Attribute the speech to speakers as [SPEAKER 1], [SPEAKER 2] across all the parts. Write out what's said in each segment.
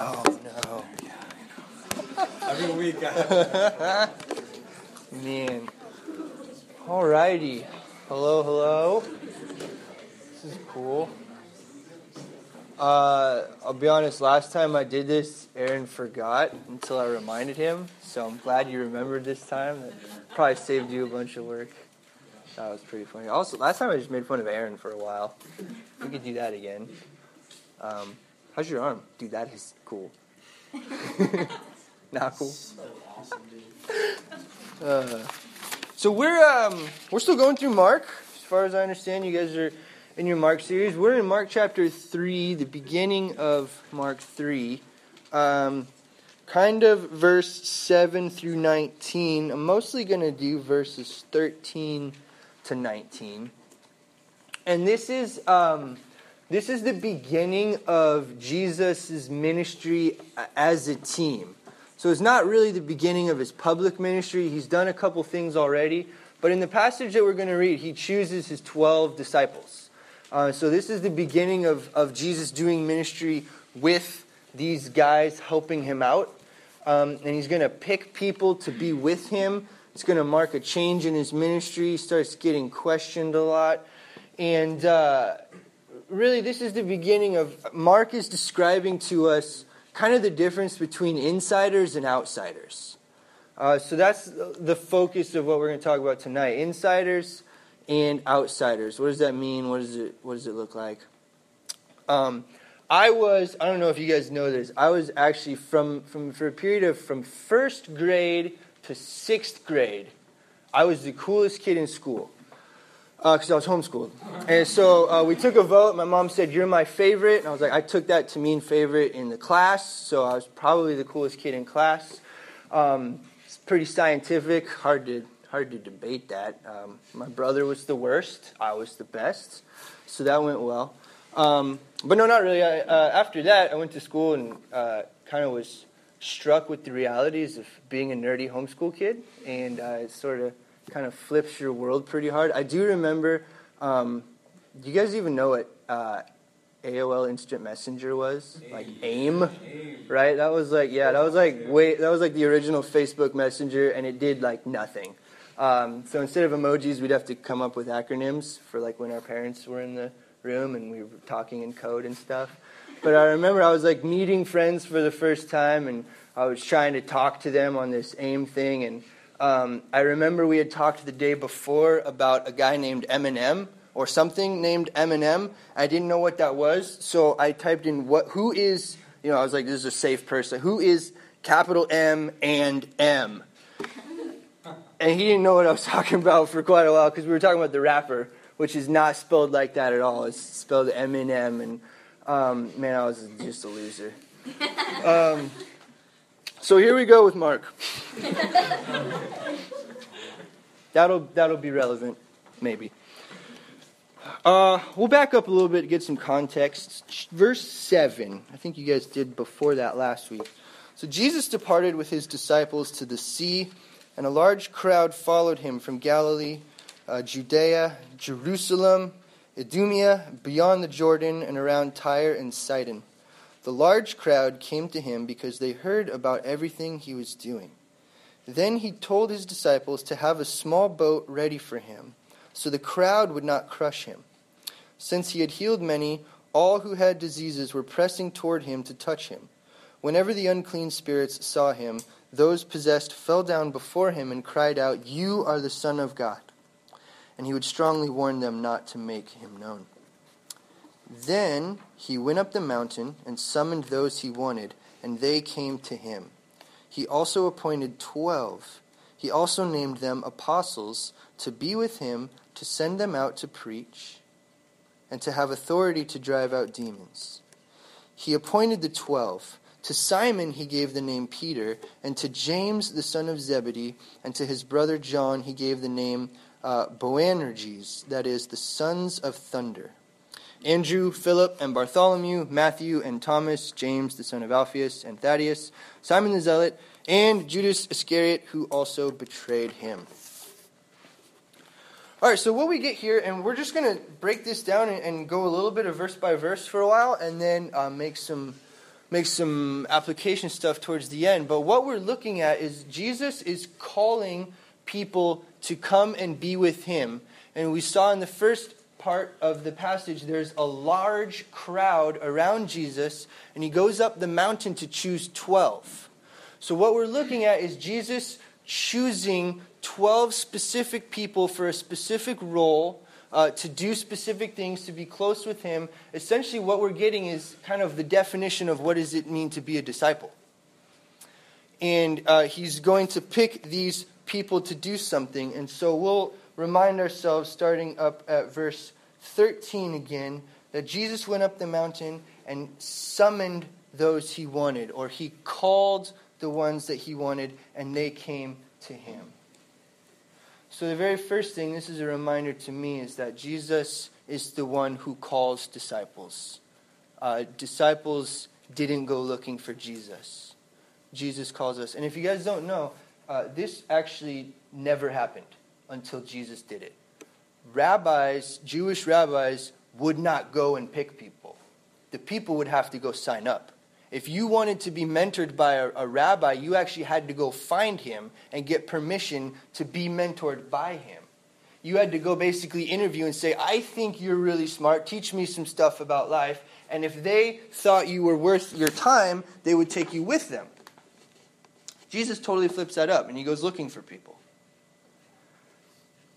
[SPEAKER 1] Oh no.
[SPEAKER 2] Every week.
[SPEAKER 1] Man. Alrighty. Hello, hello. This is cool. Uh, I'll be honest, last time I did this, Aaron forgot until I reminded him. So I'm glad you remembered this time. That probably saved you a bunch of work. That was pretty funny. Also, last time I just made fun of Aaron for a while. We could do that again. Um, how's your arm? Dude, that is cool. Not cool. So awesome, Uh, so we're um, we're still going through Mark. As far as I understand, you guys are in your Mark series. We're in Mark chapter three, the beginning of Mark three, um, kind of verse seven through nineteen. I'm mostly going to do verses thirteen to nineteen, and this is. Um, this is the beginning of Jesus' ministry as a team. So it's not really the beginning of his public ministry. He's done a couple things already. But in the passage that we're going to read, he chooses his 12 disciples. Uh, so this is the beginning of, of Jesus doing ministry with these guys helping him out. Um, and he's going to pick people to be with him. It's going to mark a change in his ministry. He starts getting questioned a lot. And uh, really, this is the beginning of Mark is describing to us kind of the difference between insiders and outsiders. Uh, so that's the focus of what we're going to talk about tonight insiders and outsiders. What does that mean? What, does it, what does it look like? Um, I was, I don't know if you guys know this, I was actually from, from for a period of from first grade to sixth grade, I was the coolest kid in school because uh, I was homeschooled. And so uh, we took a vote. My mom said, You're my favorite. And I was like, I took that to mean favorite in the class. So I was probably the coolest kid in class. Um, it's pretty scientific, hard to, hard to debate that. Um, my brother was the worst, I was the best. So that went well. Um, but no, not really. I, uh, after that, I went to school and uh, kind of was struck with the realities of being a nerdy homeschool kid. And it sort of kind of flips your world pretty hard. I do remember. Um, do you guys even know what uh, AOL Instant Messenger was? Like AIM, right? That was like yeah, that was like wait, that was like the original Facebook Messenger, and it did like nothing. Um, so instead of emojis, we'd have to come up with acronyms for like when our parents were in the room and we were talking in code and stuff. But I remember I was like meeting friends for the first time, and I was trying to talk to them on this AIM thing, and um, I remember we had talked the day before about a guy named Eminem or something named Eminem. I didn't know what that was, so I typed in what who is you know I was like this is a safe person. Who is capital M and M? And he didn't know what I was talking about for quite a while because we were talking about the rapper, which is not spelled like that at all. It's spelled Eminem, and and um, man, I was just a loser. Um, so here we go with Mark. that'll that'll be relevant, maybe. Uh, we'll back up a little bit to get some context. Verse seven. I think you guys did before that last week. So Jesus departed with his disciples to the sea, and a large crowd followed him from Galilee, uh, Judea, Jerusalem, Idumea, beyond the Jordan, and around Tyre and Sidon. The large crowd came to him because they heard about everything he was doing. Then he told his disciples to have a small boat ready for him, so the crowd would not crush him. Since he had healed many, all who had diseases were pressing toward him to touch him. Whenever the unclean spirits saw him, those possessed fell down before him and cried out, You are the Son of God. And he would strongly warn them not to make him known. Then he went up the mountain and summoned those he wanted, and they came to him. He also appointed twelve. He also named them apostles to be with him, to send them out to preach, and to have authority to drive out demons. He appointed the twelve. To Simon he gave the name Peter, and to James the son of Zebedee, and to his brother John he gave the name uh, Boanerges, that is, the sons of thunder. Andrew, Philip, and Bartholomew, Matthew, and Thomas, James, the son of Alphaeus, and Thaddeus, Simon the Zealot, and Judas Iscariot, who also betrayed him. All right, so what we get here, and we're just going to break this down and, and, go a little bit of verse by verse for a while, and then uh, make some make some application stuff towards the end. But what we're looking at is Jesus is calling people to come and be with him. And we saw in the first part of the passage, there's a large crowd around Jesus, and he goes up the mountain to choose 12. So, what we're looking at is Jesus choosing 12 specific people for a specific role. Uh, to do specific things, to be close with him. Essentially, what we're getting is kind of the definition of what does it mean to be a disciple. And uh, he's going to pick these people to do something. And so we'll remind ourselves, starting up at verse 13 again, that Jesus went up the mountain and summoned those he wanted, or he called the ones that he wanted, and they came to him. So, the very first thing, this is a reminder to me, is that Jesus is the one who calls disciples. Uh, disciples didn't go looking for Jesus. Jesus calls us. And if you guys don't know, uh, this actually never happened until Jesus did it. Rabbis, Jewish rabbis, would not go and pick people. The people would have to go sign up. If you wanted to be mentored by a, a rabbi, you actually had to go find him and get permission to be mentored by him. You had to go basically interview and say, I think you're really smart. Teach me some stuff about life. And if they thought you were worth your time, they would take you with them. Jesus totally flips that up and he goes looking for people.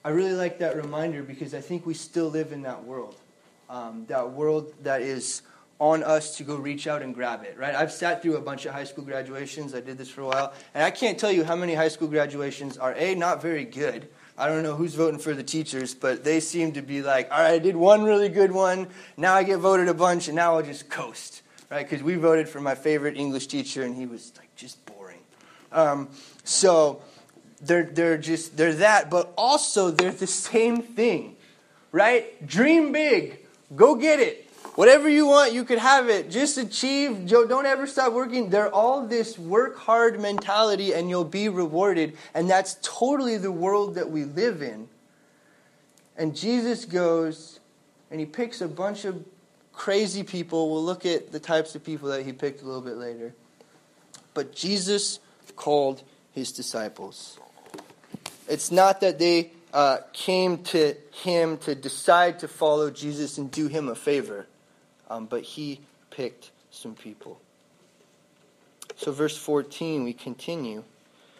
[SPEAKER 1] I really like that reminder because I think we still live in that world. Um, that world that is on us to go reach out and grab it, right? I've sat through a bunch of high school graduations. I did this for a while. And I can't tell you how many high school graduations are A, not very good. I don't know who's voting for the teachers, but they seem to be like, all right, I did one really good one. Now I get voted a bunch, and now I'll just coast, right? Because we voted for my favorite English teacher, and he was like just boring. Um, so they're, they're just, they're that, but also they're the same thing, right? Dream big. Go get it. Whatever you want, you could have it. Just achieve. Joe, Don't ever stop working. They're all this work hard mentality and you'll be rewarded. And that's totally the world that we live in. And Jesus goes and he picks a bunch of crazy people. We'll look at the types of people that he picked a little bit later. But Jesus called his disciples. It's not that they uh, came to him to decide to follow Jesus and do him a favor, um, but he picked some people. So, verse 14, we continue.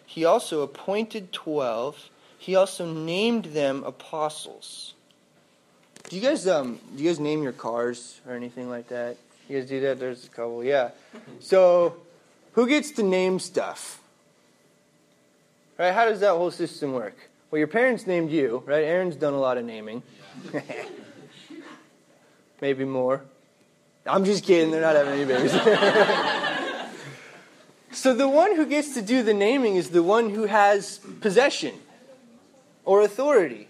[SPEAKER 1] He also appointed 12, he also named them apostles. Do you guys um do you guys name your cars or anything like that? You guys do that? There's a couple, yeah. So who gets to name stuff? Right? How does that whole system work? Well, your parents named you, right? Aaron's done a lot of naming. Maybe more. I'm just kidding. They're not having any babies. so the one who gets to do the naming is the one who has possession or authority.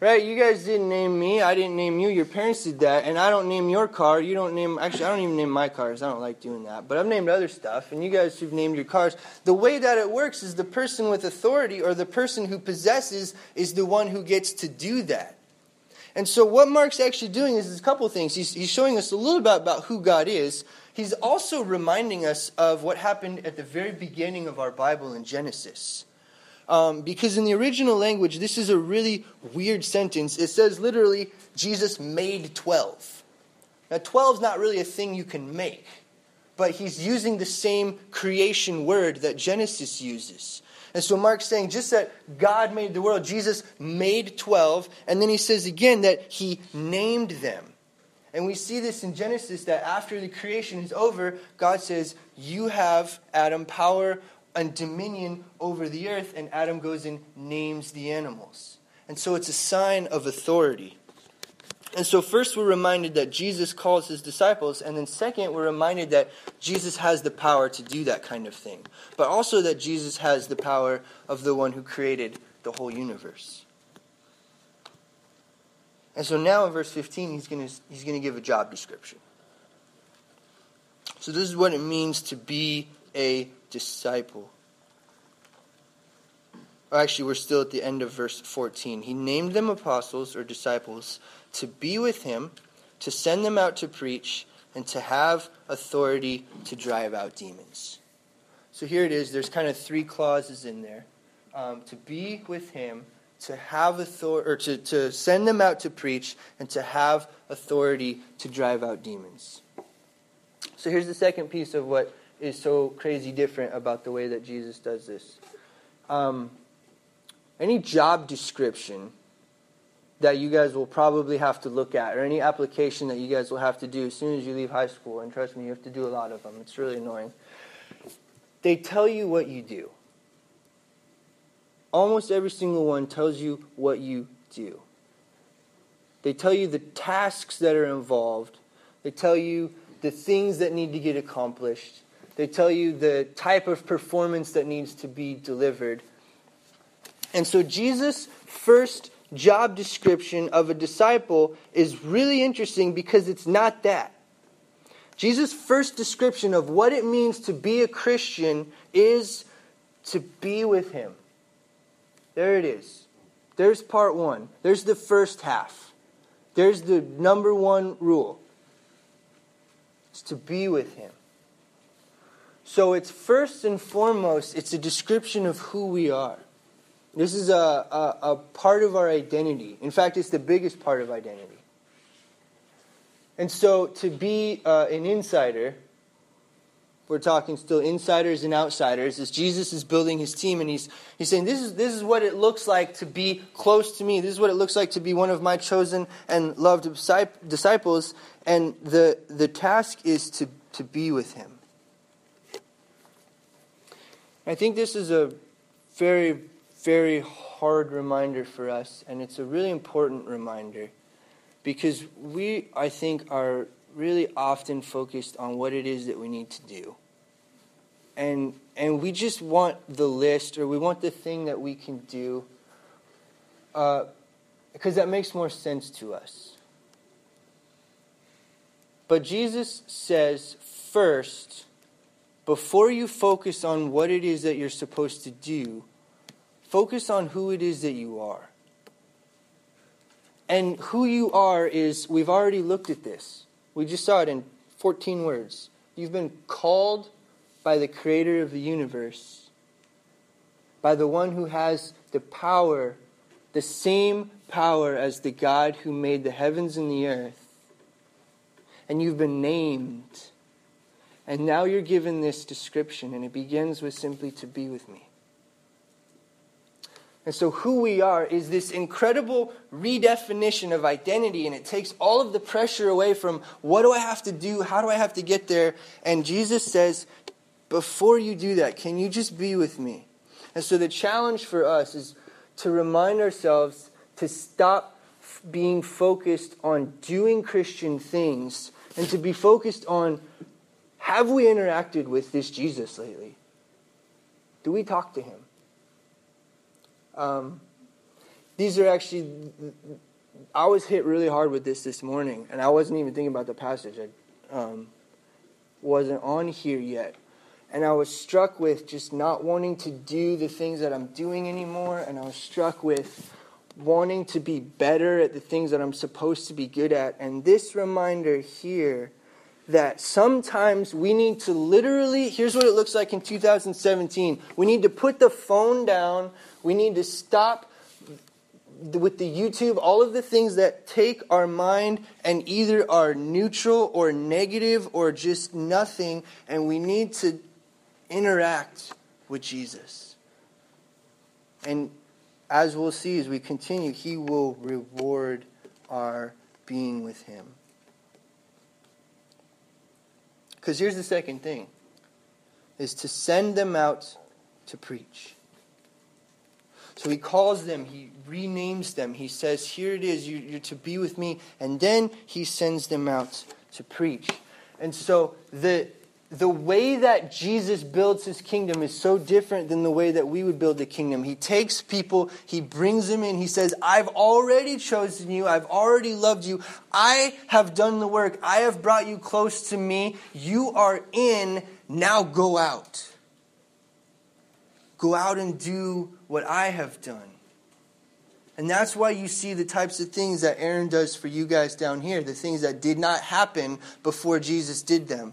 [SPEAKER 1] Right? You guys didn't name me. I didn't name you. Your parents did that. And I don't name your car. You don't name. Actually, I don't even name my cars. I don't like doing that. But I've named other stuff. And you guys have named your cars. The way that it works is the person with authority or the person who possesses is the one who gets to do that. And so, what Mark's actually doing is, a couple things. He's, he's showing us a little bit about who God is. He's also reminding us of what happened at the very beginning of our Bible in Genesis. Um, because in the original language, this is a really weird sentence. It says literally, Jesus made 12. Now, 12 is not really a thing you can make, but he's using the same creation word that Genesis uses. And so Mark's saying just that God made the world, Jesus made 12, and then he says again that he named them. And we see this in Genesis that after the creation is over, God says, You have, Adam, power and dominion over the earth, and Adam goes and names the animals. And so it's a sign of authority. And so, first, we're reminded that Jesus calls his disciples, and then, second, we're reminded that Jesus has the power to do that kind of thing, but also that Jesus has the power of the one who created the whole universe. And so, now in verse 15, he's going to, he's to give a job description. So, this is what it means to be a disciple. actually, we're still at the end of verse 14. He named them apostles or disciples to be with him, to send them out to preach, and to have authority to drive out demons. So here it is. There's kind of three clauses in there. Um, to be with him, to have authority, or to, to send them out to preach, and to have authority to drive out demons. So here's the second piece of what is so crazy different about the way that Jesus does this. Um, any job description that you guys will probably have to look at, or any application that you guys will have to do as soon as you leave high school, and trust me, you have to do a lot of them. It's really annoying. They tell you what you do. Almost every single one tells you what you do. They tell you the tasks that are involved. They tell you the things that need to get accomplished. They tell you the type of performance that needs to be delivered. And so Jesus' first job description of a disciple is really interesting because it's not that. Jesus' first description of what it means to be a Christian is to be with Him. There it is. There's part one. There's the first half. There's the number one rule. It's to be with Him. So it's first and foremost, it's a description of who we are. This is a, a, a, part of our identity. In fact, it's the biggest part of identity. And so to be uh, an insider, we're talking still insiders and outsiders, as Jesus is building his team and he's, he's saying, this is, this is what it looks like to be close to me. This is what it looks like to be one of my chosen and loved disciples. And the, the task is to, to be with him. I think this is a very very hard reminder for us, and it's a really important reminder because we, I think, are really often focused on what it is that we need to do. And, and we just want the list or we want the thing that we can do uh, because that makes more sense to us. But Jesus says first, before you focus on what it is that you're supposed to do, Focus on who it is that you are. And who you are is, we've already looked at this. We just saw it in 14 words. You've been called by the creator of the universe, by the one who has the power, the same power as the God who made the heavens and the earth. And you've been named. And now you're given this description, and it begins with simply to be with me. And so, who we are is this incredible redefinition of identity, and it takes all of the pressure away from what do I have to do? How do I have to get there? And Jesus says, before you do that, can you just be with me? And so, the challenge for us is to remind ourselves to stop being focused on doing Christian things and to be focused on have we interacted with this Jesus lately? Do we talk to him? Um, these are actually, I was hit really hard with this this morning, and I wasn't even thinking about the passage. I um, wasn't on here yet. And I was struck with just not wanting to do the things that I'm doing anymore, and I was struck with wanting to be better at the things that I'm supposed to be good at. And this reminder here that sometimes we need to literally, here's what it looks like in 2017. We need to put the phone down, we need to stop with the YouTube, all of the things that take our mind and either are neutral or negative or just nothing, and we need to interact with Jesus. And as we'll see as we continue, He will reward our being with Him. Because here's the second thing is to send them out to preach. So he calls them, he renames them. He says, Here it is, you're to be with me. And then he sends them out to preach. And so the, the way that Jesus builds his kingdom is so different than the way that we would build the kingdom. He takes people, he brings them in, he says, I've already chosen you, I've already loved you, I have done the work, I have brought you close to me, you are in, now go out. Go out and do what I have done. And that's why you see the types of things that Aaron does for you guys down here, the things that did not happen before Jesus did them.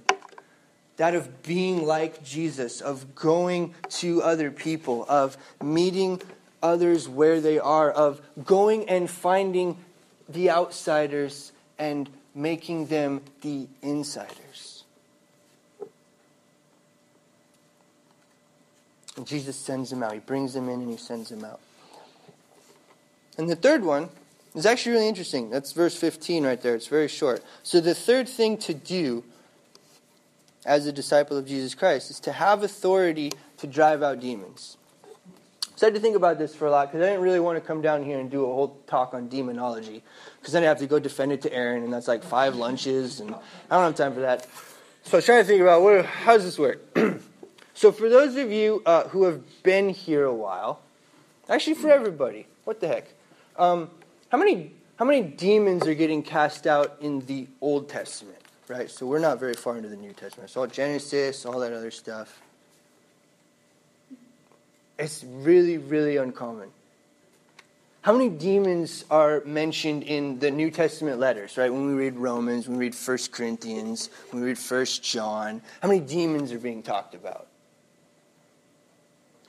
[SPEAKER 1] That of being like Jesus, of going to other people, of meeting others where they are, of going and finding the outsiders and making them the insiders. And Jesus sends them out. He brings them in and he sends them out. And the third one is actually really interesting. That's verse 15 right there. It's very short. So the third thing to do as a disciple of Jesus Christ is to have authority to drive out demons. So I had to think about this for a lot because I didn't really want to come down here and do a whole talk on demonology because then I have to go defend it to Aaron and that's like five lunches and I don't have time for that. So I was trying to think about what, how does this work. so for those of you uh, who have been here a while, actually for everybody, what the heck? Um, how many how many demons are getting cast out in the Old Testament? Right, so we're not very far into the New Testament. So Genesis, all that other stuff. It's really, really uncommon. How many demons are mentioned in the New Testament letters, right? When we read Romans, when we read 1 Corinthians, when we read 1 John, how many demons are being talked about?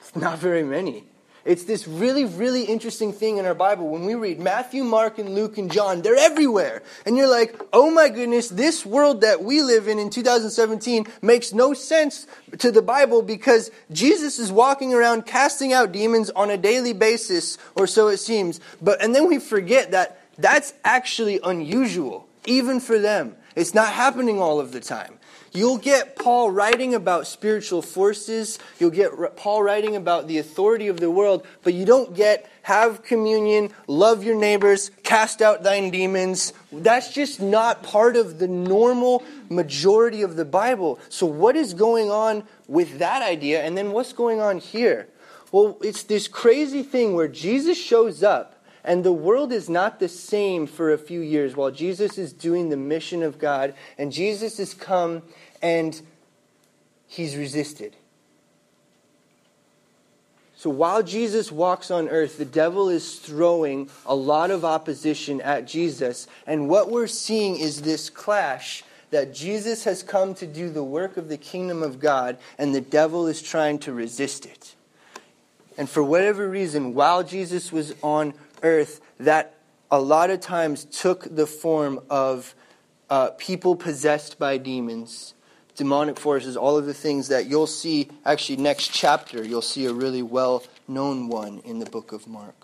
[SPEAKER 1] It's not very many. It's this really, really interesting thing in our Bible. When we read Matthew, Mark, and Luke, and John, they're everywhere. And you're like, oh my goodness, this world that we live in in 2017 makes no sense to the Bible because Jesus is walking around casting out demons on a daily basis, or so it seems. But, and then we forget that that's actually unusual, even for them. It's not happening all of the time. You'll get Paul writing about spiritual forces. You'll get Paul writing about the authority of the world, but you don't get have communion, love your neighbors, cast out thine demons. That's just not part of the normal majority of the Bible. So, what is going on with that idea? And then what's going on here? Well, it's this crazy thing where Jesus shows up and the world is not the same for a few years while Jesus is doing the mission of God and Jesus has come and he's resisted. So while Jesus walks on earth, the devil is throwing a lot of opposition at Jesus. And what we're seeing is this clash that Jesus has come to do the work of the kingdom of God, and the devil is trying to resist it. And for whatever reason, while Jesus was on earth that a lot of times took the form of uh, people possessed by demons, demonic forces, all of the things that you'll see actually next chapter, you'll see a really well known one in the book of Mark.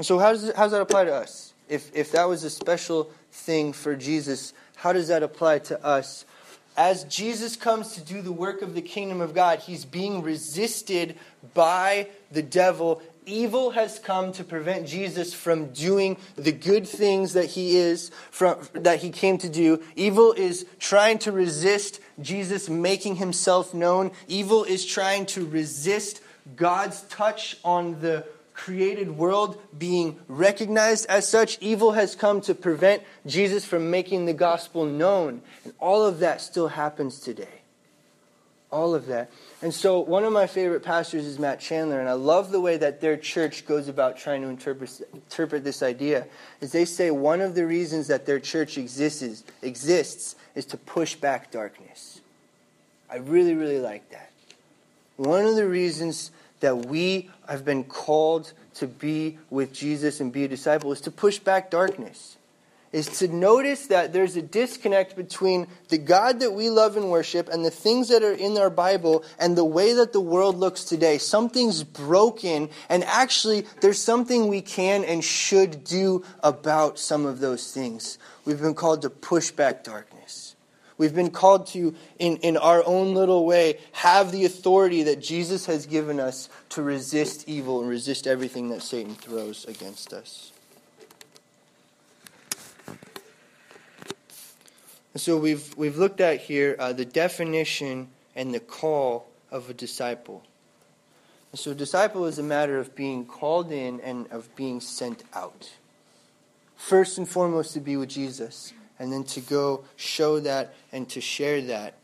[SPEAKER 1] So, how does, how does that apply to us? If, if that was a special thing for Jesus, how does that apply to us? As Jesus comes to do the work of the kingdom of God, he's being resisted by the devil evil has come to prevent Jesus from doing the good things that he is from that he came to do. Evil is trying to resist Jesus making himself known. Evil is trying to resist God's touch on the created world being recognized as such. Evil has come to prevent Jesus from making the gospel known. And all of that still happens today. All of that. And so, one of my favorite pastors is Matt Chandler, and I love the way that their church goes about trying to interpret, interpret this idea. Is they say one of the reasons that their church exists, exists is to push back darkness. I really, really like that. One of the reasons that we have been called to be with Jesus and be a disciple is to push back darkness is to notice that there's a disconnect between the God that we love and worship and the things that are in our Bible and the way that the world looks today. Something's broken, and actually, there's something we can and should do about some of those things. We've been called to push back darkness. We've been called to, in, in our own little way, have the authority that Jesus has given us to resist evil and resist everything that Satan throws against us. So we've, we've looked at here uh, the definition and the call of a disciple. And so, a disciple is a matter of being called in and of being sent out. First and foremost, to be with Jesus, and then to go show that and to share that.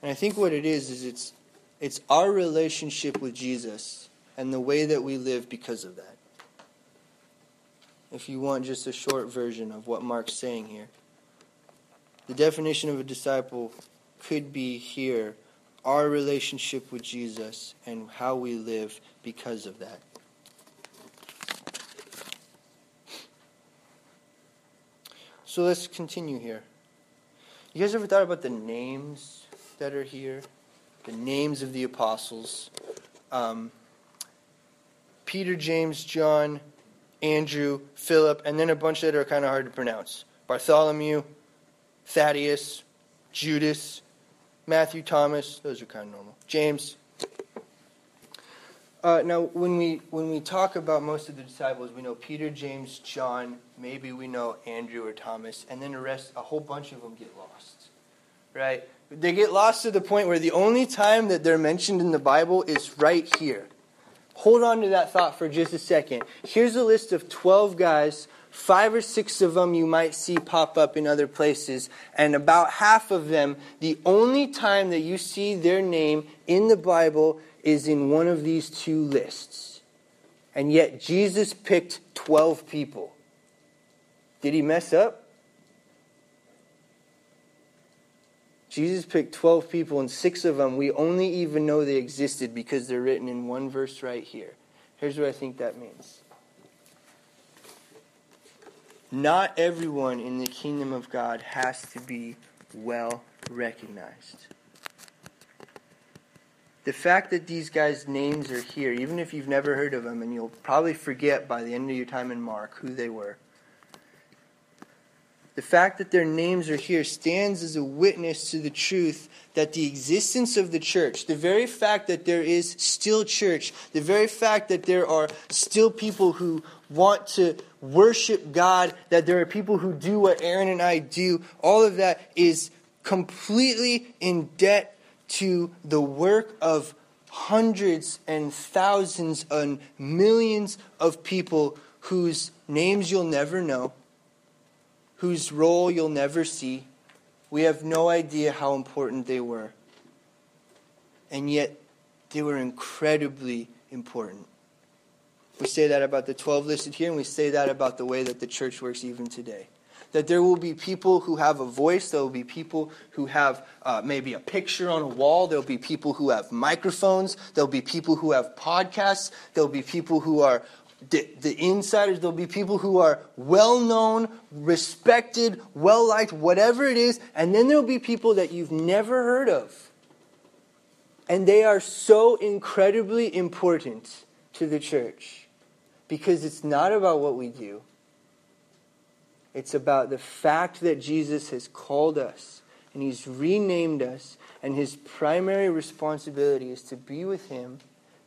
[SPEAKER 1] And I think what it is, is it's, It's our relationship with Jesus and the way that we live because of that. If you want just a short version of what Mark's saying here, the definition of a disciple could be here our relationship with Jesus and how we live because of that. So let's continue here. You guys ever thought about the names that are here? The names of the apostles. Um, Peter, James, John, Andrew, Philip, and then a bunch that are kind of hard to pronounce Bartholomew, Thaddeus, Judas, Matthew, Thomas, those are kind of normal. James. Uh, now, when we when we talk about most of the disciples, we know Peter, James, John. Maybe we know Andrew or Thomas, and then the rest, a whole bunch of them get lost, right? They get lost to the point where the only time that they're mentioned in the Bible is right here. Hold on to that thought for just a second. Here's a list of 12 guys Five or six of them you might see pop up in other places, and about half of them, the only time that you see their name in the Bible is in one of these two lists. And yet Jesus picked 12 people. Did he mess up? Jesus picked 12 people, and six of them we only even know they existed because they're written in one verse right here. Here's what I think that means not everyone in the kingdom of God has to be well recognized. The fact that these guys' names are here, even if you've never heard of them, and you'll probably forget by the end of your time in Mark who they were, the fact that their names are here stands as a witness to the truth that the existence of the church, the very fact that there is still church, the very fact that there are still people who want to worship God, that there are people who do what Aaron and I do, all of that is completely in debt to the work of hundreds and thousands and millions of people whose names you'll never know whose role you'll never see. We have no idea how important they were. And yet, they were incredibly important. We say that about the 12 listed here, and we say that about the way that the church works even today. That there will be people who have a voice, there will be people who have uh, maybe a picture on a wall, there will be people who have microphones, there will be people who have podcasts, there will be people who are the, the insiders, there'll be people who are well known, respected, well liked, whatever it is, and then there'll be people that you've never heard of. And they are so incredibly important to the church because it's not about what we do, it's about the fact that Jesus has called us and he's renamed us, and his primary responsibility is to be with him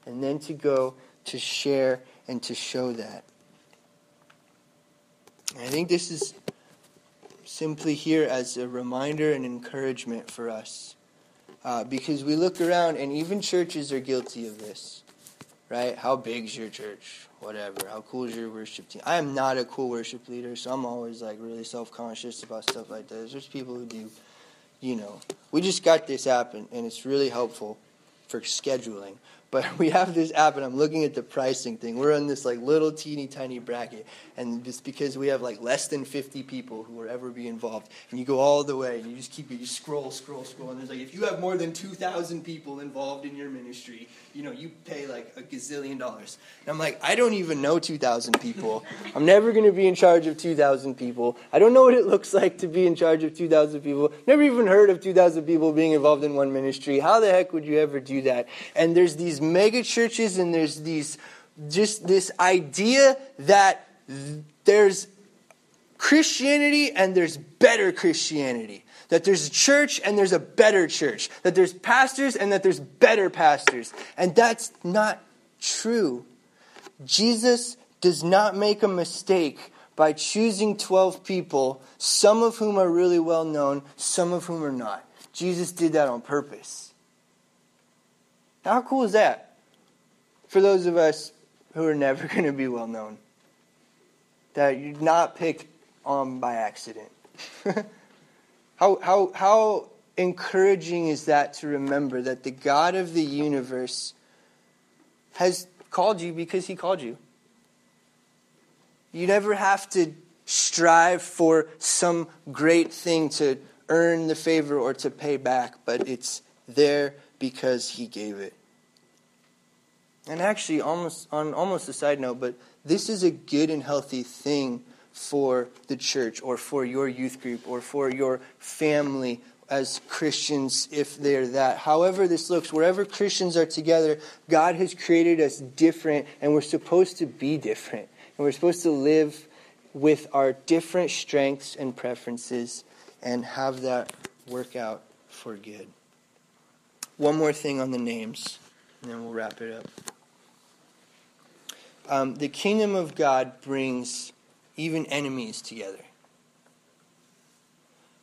[SPEAKER 1] and then to go to share and to show that. I think this is simply here as a reminder and encouragement for us. Uh, because we look around and even churches are guilty of this. Right? How big's your church? Whatever. How cool is your worship team? I am not a cool worship leader, so I'm always like really self conscious about stuff like this. There's people who do, you know. We just got this app and, and it's really helpful for scheduling. But we have this app, and I'm looking at the pricing thing. We're in this like little teeny tiny bracket, and just because we have like less than 50 people who will ever be involved, and you go all the way, and you just keep it, you scroll, scroll, scroll, and there's like if you have more than 2,000 people involved in your ministry, you know you pay like a gazillion dollars. And I'm like, I don't even know 2,000 people. I'm never going to be in charge of 2,000 people. I don't know what it looks like to be in charge of 2,000 people. Never even heard of 2,000 people being involved in one ministry. How the heck would you ever do that? And there's these these mega churches and there's these just this idea that there's Christianity and there's better Christianity. That there's a church and there's a better church. That there's pastors and that there's better pastors. And that's not true. Jesus does not make a mistake by choosing 12 people, some of whom are really well known, some of whom are not. Jesus did that on purpose. How cool is that? For those of us who are never going to be well known, that you're not picked on by accident. how, how, how encouraging is that to remember that the God of the universe has called you because he called you? You never have to strive for some great thing to earn the favor or to pay back, but it's there because he gave it. And actually, almost on almost a side note, but this is a good and healthy thing for the church or for your youth group or for your family as Christians if they're that. However, this looks, wherever Christians are together, God has created us different and we're supposed to be different. And we're supposed to live with our different strengths and preferences and have that work out for good. One more thing on the names, and then we'll wrap it up. Um, the kingdom of God brings even enemies together.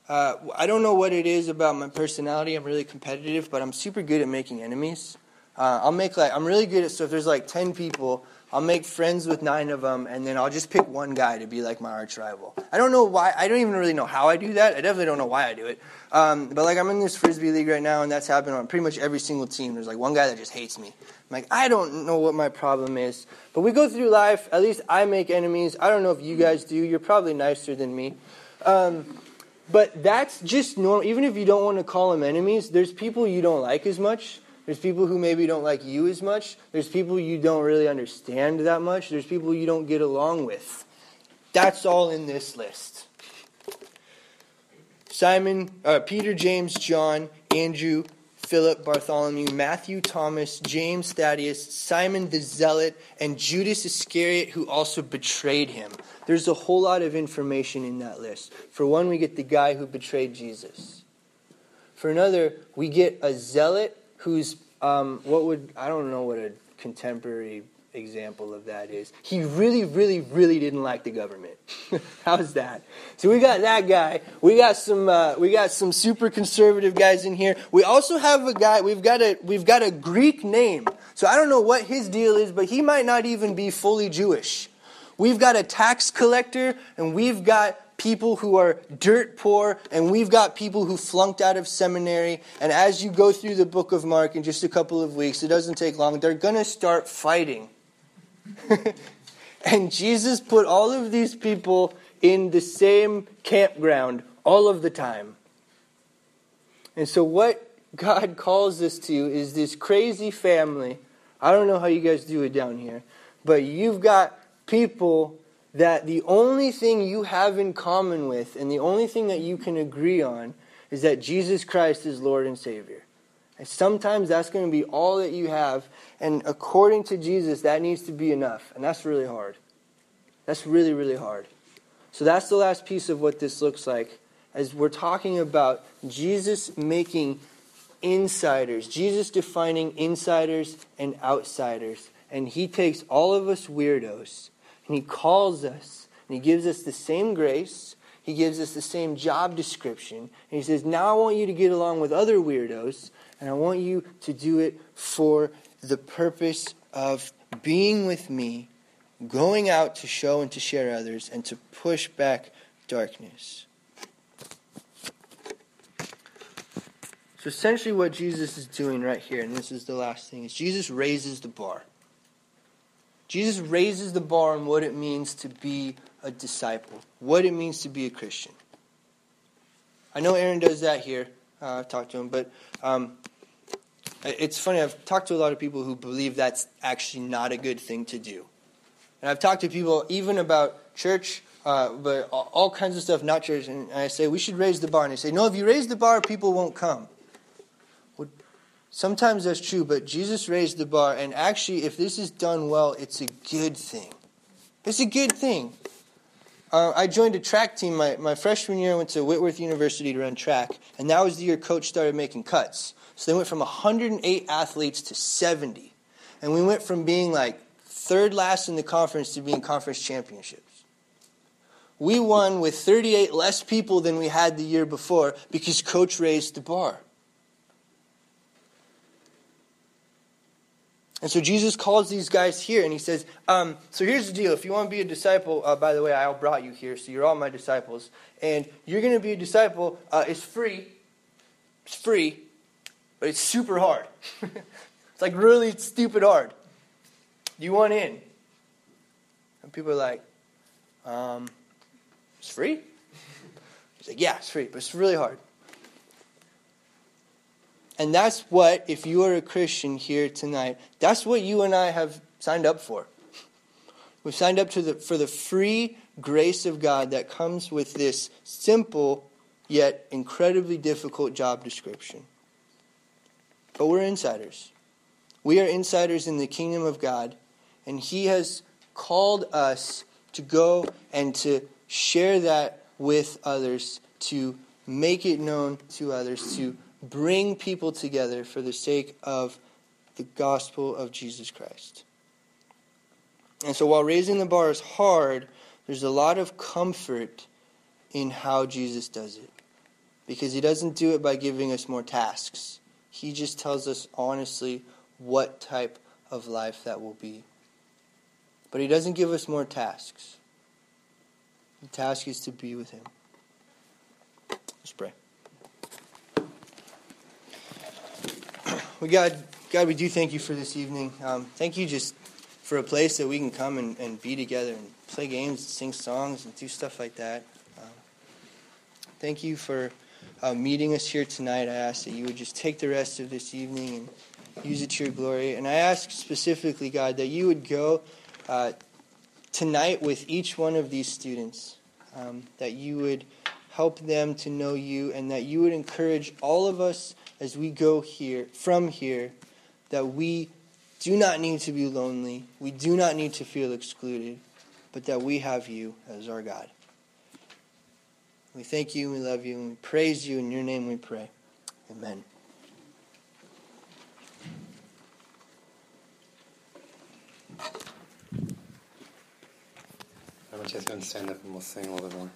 [SPEAKER 1] Uh, I don't know what it is about my personality. I'm really competitive, but I'm super good at making enemies. Uh, I'll make like I'm really good at so if there's like ten people, I'll make friends with nine of them, and then I'll just pick one guy to be like my arch rival. I don't know why. I don't even really know how I do that. I definitely don't know why I do it. Um, but like I'm in this frisbee league right now, and that's happened on pretty much every single team. There's like one guy that just hates me. I'm like I don't know what my problem is. But we go through life. At least I make enemies. I don't know if you guys do. You're probably nicer than me. Um, but that's just normal. Even if you don't want to call them enemies, there's people you don't like as much. There's people who maybe don't like you as much. There's people you don't really understand that much. There's people you don't get along with. That's all in this list. Simon, uh, Peter, James, John, Andrew, Philip, Bartholomew, Matthew, Thomas, James, Thaddeus, Simon the Zealot, and Judas Iscariot, who also betrayed him. There's a whole lot of information in that list. For one, we get the guy who betrayed Jesus. For another, we get a zealot who's, um, what would, I don't know what a contemporary example of that is. He really, really, really didn't like the government. How's that? So we got that guy. We got some. Uh, we got some super conservative guys in here. We also have a guy. We've got a. We've got a Greek name. So I don't know what his deal is, but he might not even be fully Jewish. We've got a tax collector, and we've got people who are dirt poor, and we've got people who flunked out of seminary. And as you go through the book of Mark in just a couple of weeks, it doesn't take long, they're going to start fighting. and Jesus put all of these people in the same campground all of the time. And so, what God calls us to is this crazy family. I don't know how you guys do it down here, but you've got people that the only thing you have in common with and the only thing that you can agree on is that Jesus Christ is Lord and Savior. And sometimes that's going to be all that you have. And according to Jesus, that needs to be enough. And that's really hard. That's really, really hard. So that's the last piece of what this looks like as we're talking about Jesus making insiders, Jesus defining insiders and outsiders. And he takes all of us weirdos and he calls us and he gives us the same grace. He gives us the same job description. And he says, Now I want you to get along with other weirdos and I want you to do it for the purpose of being with me, going out to show and to share others, and to push back darkness. So essentially, what Jesus is doing right here, and this is the last thing, is Jesus raises the bar. Jesus raises the bar on what it means to be a disciple, what it means to be a Christian. I know Aaron does that here. Uh, I've talked to him, but um, it's funny. I've talked to a lot of people who believe that's actually not a good thing to do, and I've talked to people even about church, uh, but all kinds of stuff, not church. And I say we should raise the bar, and they say, no, if you raise the bar, people won't come. Sometimes that's true, but Jesus raised the bar, and actually, if this is done well, it's a good thing. It's a good thing. Uh, I joined a track team my, my freshman year. I went to Whitworth University to run track, and that was the year coach started making cuts. So they went from 108 athletes to 70. And we went from being like third last in the conference to being conference championships. We won with 38 less people than we had the year before because coach raised the bar. And so Jesus calls these guys here and he says, um, So here's the deal. If you want to be a disciple, uh, by the way, I brought you here, so you're all my disciples. And you're going to be a disciple. Uh, it's free. It's free, but it's super hard. it's like really stupid hard. Do you want in? And people are like, um, it's free? He's like, yeah, it's free, but it's really hard. And that's what, if you are a Christian here tonight, that's what you and I have signed up for. We've signed up to the, for the free grace of God that comes with this simple yet incredibly difficult job description. But we're insiders. We are insiders in the kingdom of God, and He has called us to go and to share that with others, to make it known to others, to bring people together for the sake of the gospel of Jesus Christ. And so while raising the bar is hard, there's a lot of comfort in how Jesus does it. Because he doesn't do it by giving us more tasks. He just tells us honestly what type of life that will be. But he doesn't give us more tasks. The task is to be with him. Let's pray. We God, God, we do thank you for this evening. Um, thank you just for a place that we can come and, and be together and play games, and sing songs, and do stuff like that. Um, thank you for uh, meeting us here tonight. I ask that you would just take the rest of this evening and use it to your glory. And I ask specifically, God, that you would go uh, tonight with each one of these students, um, that you would help them to know you, and that you would encourage all of us as we go here from here that we do not need to be lonely, we do not need to feel excluded, but that we have you as our God. We thank you, we love you, and we praise you. In your name we pray. Amen.
[SPEAKER 2] Why don't you and stand up and we'll sing a little bit more.